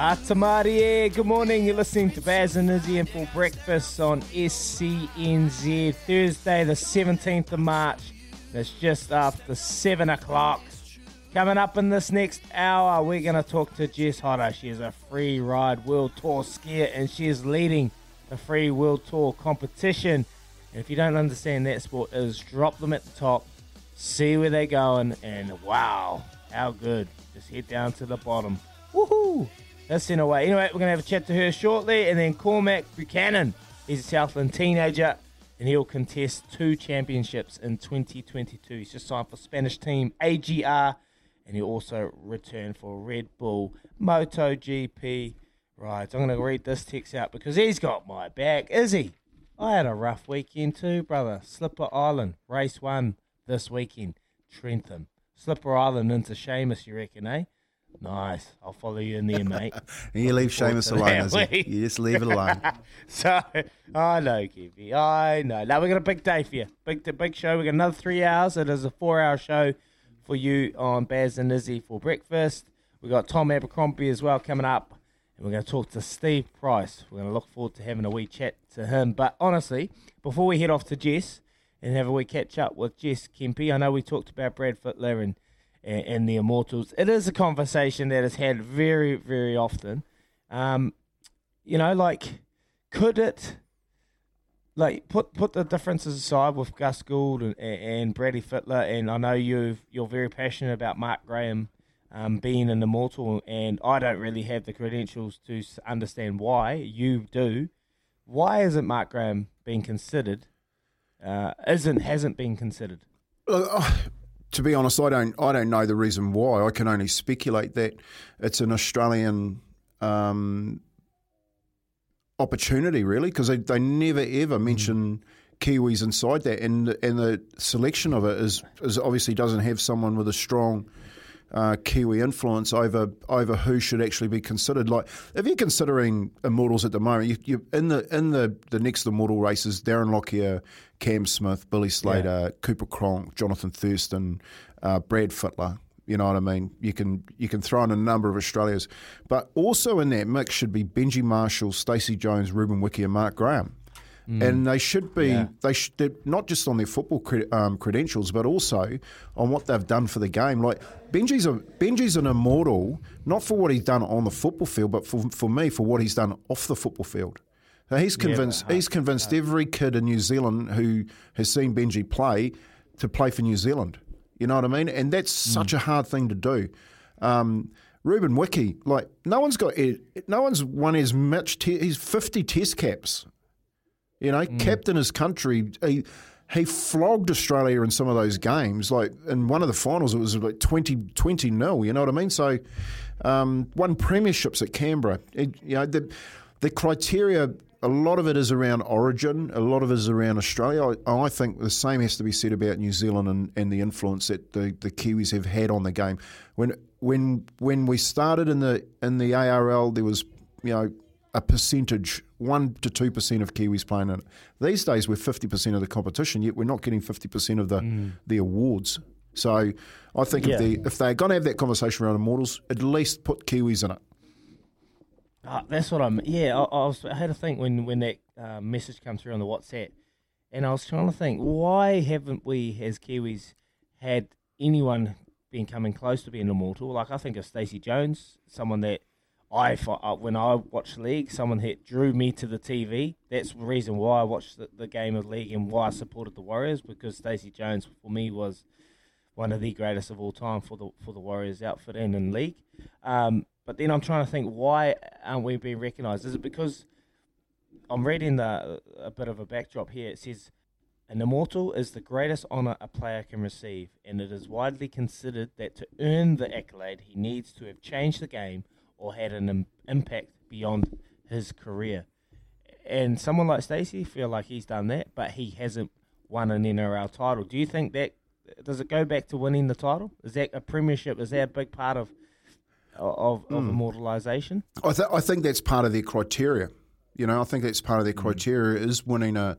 Ah, Atamari, good morning. You're listening to Baz and Izzy and for breakfast on SCNZ Thursday, the 17th of March. It's just after 7 o'clock. Coming up in this next hour, we're going to talk to Jess Hodder. She is a free ride World Tour skier and she is leading the free World Tour competition. And if you don't understand that sport, is drop them at the top, see where they're going, and wow, how good. Just head down to the bottom. Woohoo! That's in a way. Anyway, we're going to have a chat to her shortly. And then Cormac Buchanan. He's a Southland teenager and he'll contest two championships in 2022. He's just signed for Spanish team AGR and he'll also return for Red Bull MotoGP. Right, I'm going to read this text out because he's got my back, is he? I had a rough weekend too, brother. Slipper Island, race one this weekend. Trentham. Slipper Island into Seamus, you reckon, eh? Nice. I'll follow you in there, mate. and you leave Seamus alone, it? You just leave it alone. so, I know, Kevy. I know. Now, we've got a big day for you. Big, big show. We've got another three hours. It is a four hour show for you on Baz and Izzy for breakfast. We've got Tom Abercrombie as well coming up. And we're going to talk to Steve Price. We're going to look forward to having a wee chat to him. But honestly, before we head off to Jess and have a wee catch up with Jess Kempe, I know we talked about Brad Fittler and and, and the Immortals. It is a conversation that is had very, very often. Um, you know, like, could it, like, put put the differences aside with Gus Gould and, and Brady Fittler, and I know you you're very passionate about Mark Graham um, being an immortal, and I don't really have the credentials to understand why. You do. Why isn't Mark Graham being considered? Uh, isn't hasn't been considered? Uh, to be honest, I don't I don't know the reason why. I can only speculate that it's an Australian um, opportunity, really, because they, they never ever mention Kiwis inside that, and and the selection of it is, is obviously doesn't have someone with a strong. Uh, Kiwi influence over over who should actually be considered. Like if you're considering immortals at the moment, you, you in the in the, the next immortal races, Darren Lockyer, Cam Smith, Billy Slater, yeah. Cooper Cronk, Jonathan Thurston, uh, Brad Fittler. You know what I mean? You can you can throw in a number of Australians, but also in that mix should be Benji Marshall, Stacey Jones, Ruben Wiki, and Mark Graham. Mm. And they should be yeah. they should not just on their football cred, um, credentials, but also on what they've done for the game. Like Benji's a Benji's an immortal, not for what he's done on the football field, but for for me for what he's done off the football field. So he's convinced yeah, he's convinced every kid in New Zealand who has seen Benji play to play for New Zealand. You know what I mean? And that's mm. such a hard thing to do. Um, Ruben Wiki, like no one's got, no one's won as much. Te- he's fifty Test caps. You know, mm. captain his country. He, he flogged Australia in some of those games. Like in one of the finals, it was like 20, 20 nil. You know what I mean? So, um, won premierships at Canberra. It, you know, the the criteria. A lot of it is around origin. A lot of it is around Australia. I, I think the same has to be said about New Zealand and, and the influence that the, the Kiwis have had on the game. When when when we started in the in the ARL, there was you know a percentage, one to two percent of Kiwis playing in it. These days, we're fifty percent of the competition, yet we're not getting fifty percent of the mm. the awards. So, I think yeah. if they if they're going to have that conversation around immortals, at least put Kiwis in it. Uh, that's what I'm. Yeah, I, I, was. I had to think when when that uh, message came through on the WhatsApp, and I was trying to think why haven't we as Kiwis had anyone been coming close to being immortal? Like I think of Stacey Jones, someone that I uh, when I watched league, someone that drew me to the TV. That's the reason why I watched the, the game of league and why I supported the Warriors because Stacey Jones for me was one of the greatest of all time for the for the Warriors outfit and in league. Um, but then I'm trying to think why aren't we being recognised? Is it because I'm reading the, a bit of a backdrop here? It says an immortal is the greatest honour a player can receive, and it is widely considered that to earn the accolade, he needs to have changed the game or had an Im- impact beyond his career. And someone like Stacey feel like he's done that, but he hasn't won an NRL title. Do you think that does it go back to winning the title? Is that a premiership? Is that a big part of of, of mm. immortalisation? I, th- I think that's part of their criteria. You know, I think that's part of their hmm. criteria is winning a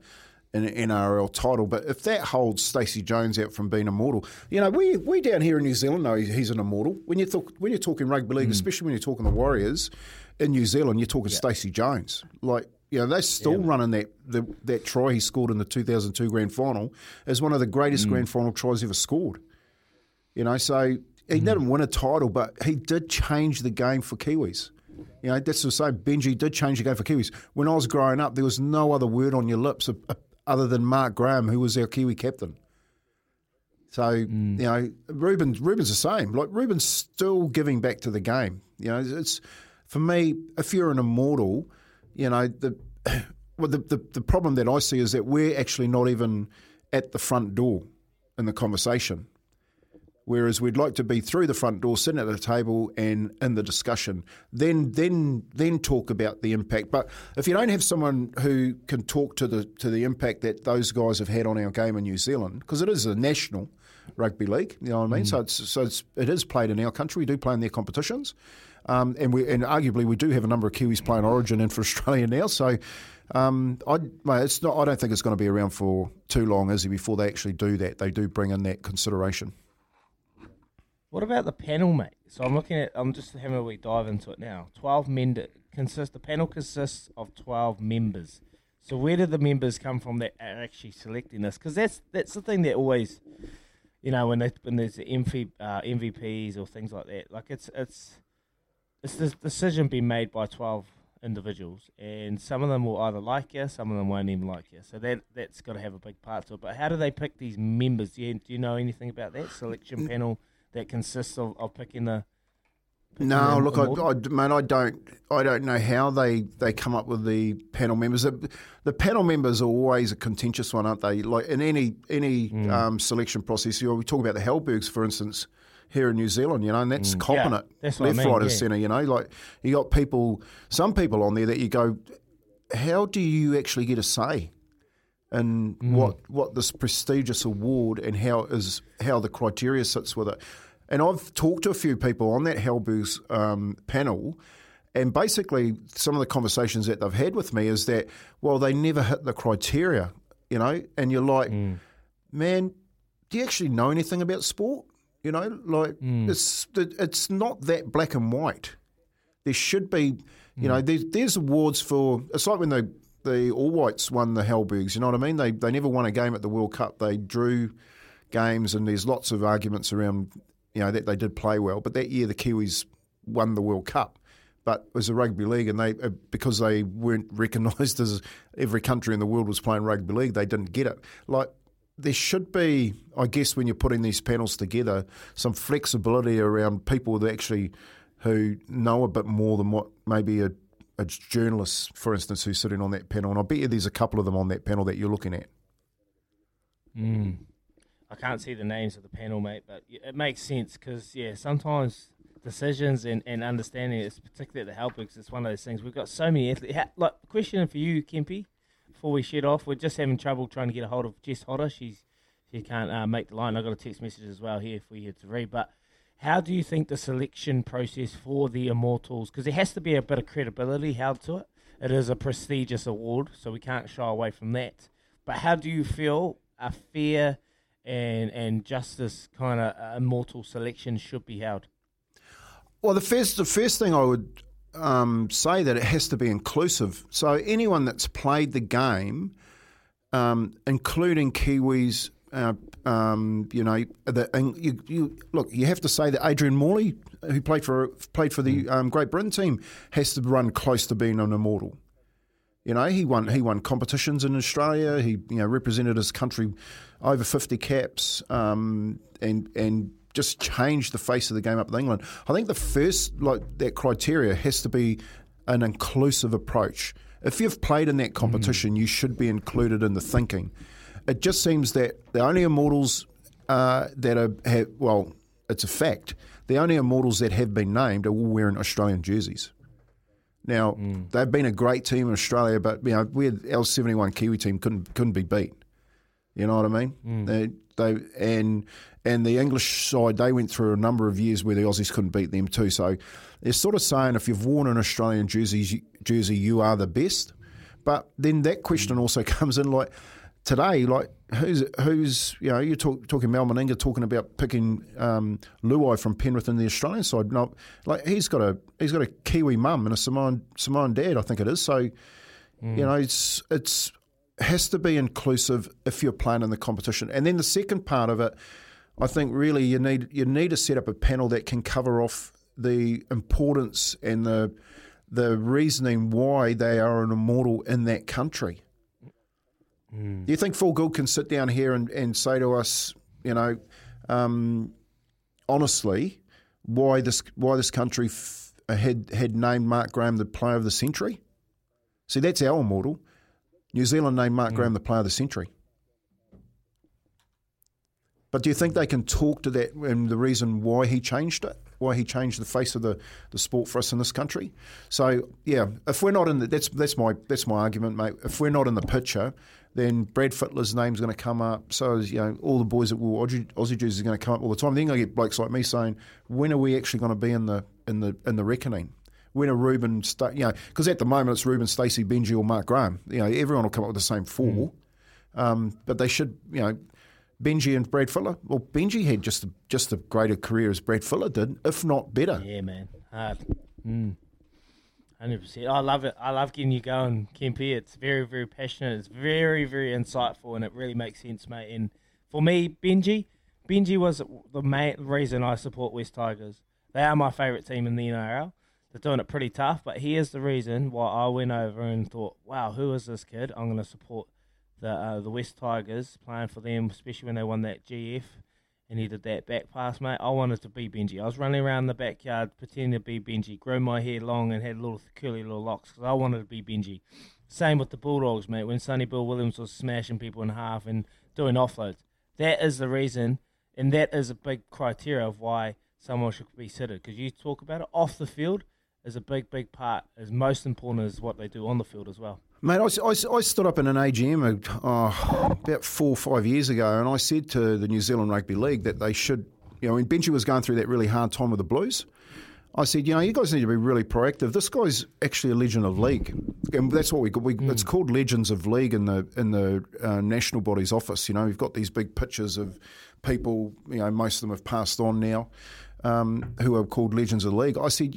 an NRL title. But if that holds Stacey Jones out from being immortal, you know, we we down here in New Zealand know he's an immortal. When you talk, when you're talking rugby league, mm. especially when you're talking the Warriors in New Zealand, you're talking yeah. Stacey Jones. Like, you know, they're still yeah. running that the, that try he scored in the 2002 grand final as one of the greatest mm. grand final tries ever scored. You know, so he mm. didn't win a title, but he did change the game for Kiwis. You know, that's the same. Benji did change the game for Kiwis. When I was growing up, there was no other word on your lips other than Mark Graham, who was our Kiwi captain. So mm. you know, Ruben's Ruben's the same. Like Ruben's still giving back to the game. You know, it's for me. If you're an immortal, you know the well, the, the the problem that I see is that we're actually not even at the front door in the conversation whereas we'd like to be through the front door, sitting at the table and in the discussion. Then, then, then talk about the impact. But if you don't have someone who can talk to the to the impact that those guys have had on our game in New Zealand, because it is a national rugby league, you know what I mean. Mm. So it's so it's, it is played in our country. We do play in their competitions, um, and we and arguably we do have a number of Kiwis playing Origin and for Australia now. So. Um, I, it's not. I don't think it's going to be around for too long, is it? Before they actually do that, they do bring in that consideration. What about the panel, mate? So I'm looking at. I'm just having a wee dive into it now. Twelve men consist. The panel consists of twelve members. So where do the members come from that are actually selecting this? Because that's that's the thing that always, you know, when they when there's MVP, uh, MVPs or things like that. Like it's it's it's this decision being made by twelve individuals, and some of them will either like you, some of them won't even like you. So that that's got to have a big part to it. But how do they pick these members? Do you, do you know anything about that selection panel? That consists of, of picking the. Picking no, look, I, I, man, I don't, I don't know how they, they come up with the panel members. The, the panel members are always a contentious one, aren't they? Like in any any mm. um, selection process, you know, we talk about the Halbergs, for instance, here in New Zealand, you know, and that's mm. yeah, that's left, I mean, right, and centre. You know, like you got people, some people on there that you go, how do you actually get a say? And mm. what what this prestigious award and how is how the criteria sits with it. And I've talked to a few people on that Halbergs um, panel, and basically some of the conversations that they've had with me is that well they never hit the criteria, you know, and you're like, mm. man, do you actually know anything about sport? You know, like mm. it's it's not that black and white. There should be, you know, mm. there's, there's awards for. It's like when they the All Whites won the Halbergs. You know what I mean? They they never won a game at the World Cup. They drew games, and there's lots of arguments around you know that they did play well. But that year the Kiwis won the World Cup. But it was a rugby league, and they uh, because they weren't recognised as every country in the world was playing rugby league, they didn't get it. Like there should be, I guess, when you're putting these panels together, some flexibility around people that actually who know a bit more than what maybe a, a journalist, for instance, who's sitting on that panel. And I bet you there's a couple of them on that panel that you're looking at. Mm. I can't see the names of the panel, mate, but it makes sense because yeah, sometimes decisions and, and understanding is particularly at the helpers. It's one of those things. We've got so many athletes. Like question for you, Kempy, before we shed off, we're just having trouble trying to get a hold of Jess Hodder. She's she can't uh, make the line. I got a text message as well here for you to read. But how do you think the selection process for the Immortals? Because there has to be a bit of credibility held to it. It is a prestigious award, so we can't shy away from that. But how do you feel a fair and and justice kind of uh, immortal selection should be held? Well, the first the first thing I would um, say that it has to be inclusive. So anyone that's played the game, um, including Kiwis, uh, um, you know, the, and you, you, look. You have to say that Adrian Morley, who played for played for the um, Great Britain team, has to run close to being an immortal. You know, he won he won competitions in Australia. He you know represented his country over fifty caps, um, and and just changed the face of the game up in England. I think the first like that criteria has to be an inclusive approach. If you've played in that competition, mm. you should be included in the thinking. It just seems that the only immortals uh, that are have, well, it's a fact. The only immortals that have been named are all wearing Australian jerseys. Now mm. they've been a great team in Australia, but you know we had L seventy one Kiwi team couldn't couldn't be beat. You know what I mean? Mm. They, they and and the English side they went through a number of years where the Aussies couldn't beat them too. So they're sort of saying if you've worn an Australian jersey, jersey you are the best. But then that question mm. also comes in like today, like who's who's you know you're talk, talking Mal Meninga talking about picking um, Luai from Penrith in the Australian side. No, like he's got a he's got a Kiwi mum and a Samoan Samoan dad, I think it is. So mm. you know it's it's has to be inclusive if you're playing in the competition. And then the second part of it, I think really you need you need to set up a panel that can cover off the importance and the the reasoning why they are an immortal in that country. Mm. Do you think Phil Gould can sit down here and, and say to us, you know, um, honestly, why this why this country f- had had named Mark Graham the Player of the Century? See, that's our immortal. New Zealand named Mark mm. Graham the Player of the Century. But do you think they can talk to that and the reason why he changed it? Why he changed the face of the, the sport for us in this country? So yeah, if we're not in the that's that's my that's my argument, mate. If we're not in the picture, then Brad Fittler's name's going to come up. So is, you know all the boys that will Aussie, jerseys are going to come up all the time. Then you get blokes like me saying, when are we actually going to be in the in the in the reckoning? when a Ruben, you know, because at the moment it's Ruben, Stacey, Benji, or Mark Graham. You know, everyone will come up with the same four, mm. um, but they should, you know, Benji and Brad Fittler. Well, Benji had just a, just a greater career as Brad Fittler did, if not better. Yeah, man, hard. Mm. Hundred percent. I love it. I love getting you going, Kempy. It's very, very passionate. It's very, very insightful, and it really makes sense, mate. And for me, Benji, Benji was the main reason I support Wests Tigers. They are my favourite team in the NRL they're doing it pretty tough. But here's the reason why I went over and thought, wow, who is this kid? I'm going to support the uh, the Wests Tigers, playing for them, especially when they won that GF. And he did that back pass, mate. I wanted to be Benji. I was running around the backyard pretending to be Benji, grew my hair long and had little curly little locks because I wanted to be Benji. Same with the Bulldogs, mate. When Sonny Bill Williams was smashing people in half and doing offloads, that is the reason, and that is a big criteria of why someone should be considered. Because you talk about it off the field, is a big, big part, as most important as what they do on the field as well. Mate, I, I, I stood up in an AGM uh, about four or five years ago, and I said to the New Zealand Rugby League that they should, you know, when Benji was going through that really hard time with the Blues, I said, you know, you guys need to be really proactive. This guy's actually a legend of league, and that's what we, we mm. it's called legends of league in the in the uh, national body's office. You know, we've got these big pictures of people. You know, most of them have passed on now um, who are called Legends of League. I said,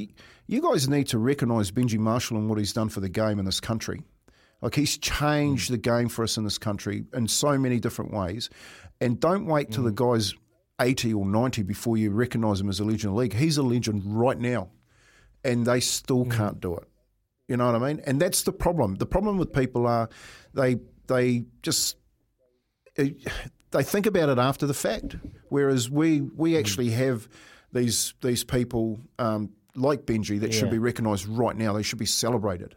you guys need to recognise Benji Marshall and what he's done for the game in this country. Like he's changed the game for us in this country in so many different ways. And don't wait till mm. the guy's 80 or 90 before you recognise him as a legend of the league. He's a legend right now. And they still mm. can't do it. You know what I mean? And that's the problem. The problem with people are they they just eh, they think about it after the fact, whereas we we mm. actually have these these people, um, like Benji that should be recognised right now. They should be celebrated.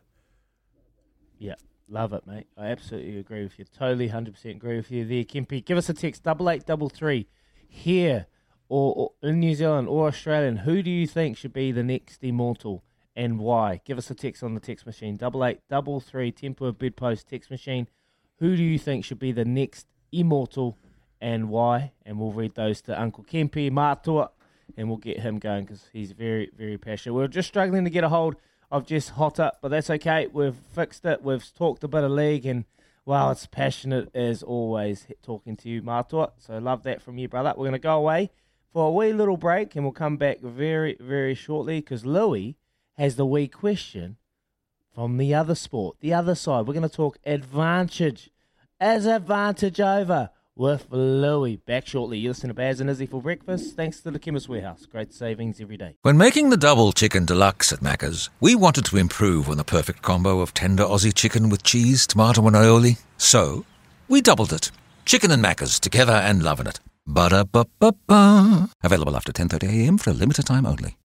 Yeah, love it, mate. I absolutely agree with you. Totally, hundred percent agree with you there, Kempy. Give us a text double eight double three here or, or in New Zealand or Australian. Who do you think should be the next immortal and why? Give us a text on the text machine double eight double three Tempo Bedpost text machine. Who do you think should be the next immortal and why? And we'll read those to Uncle Kempy Matua and we'll get him going because he's very, very passionate. We're just struggling to get a hold of Hodder, but that's okay. We've fixed it. We've talked a bit of league, and wow, it's passionate as always talking to you, Matua. So love that from you, brother. We're going to go away for a wee little break, and we'll come back very, very shortly because Louis has the wee question from the other sport, the other side. We're going to talk advantage as advantage over with Louis. Back shortly. You listen to Baz and Izzy for breakfast. Thanks to the Chemist Warehouse. Great savings every day. When making the double chicken deluxe at Macca's, we wanted to improve on the perfect combo of tender Aussie chicken with cheese, tomato, and aioli. So, we doubled it. Chicken and Macca's together and loving it. Ba-da-ba-ba-ba. Available after 10.30am for a limited time only.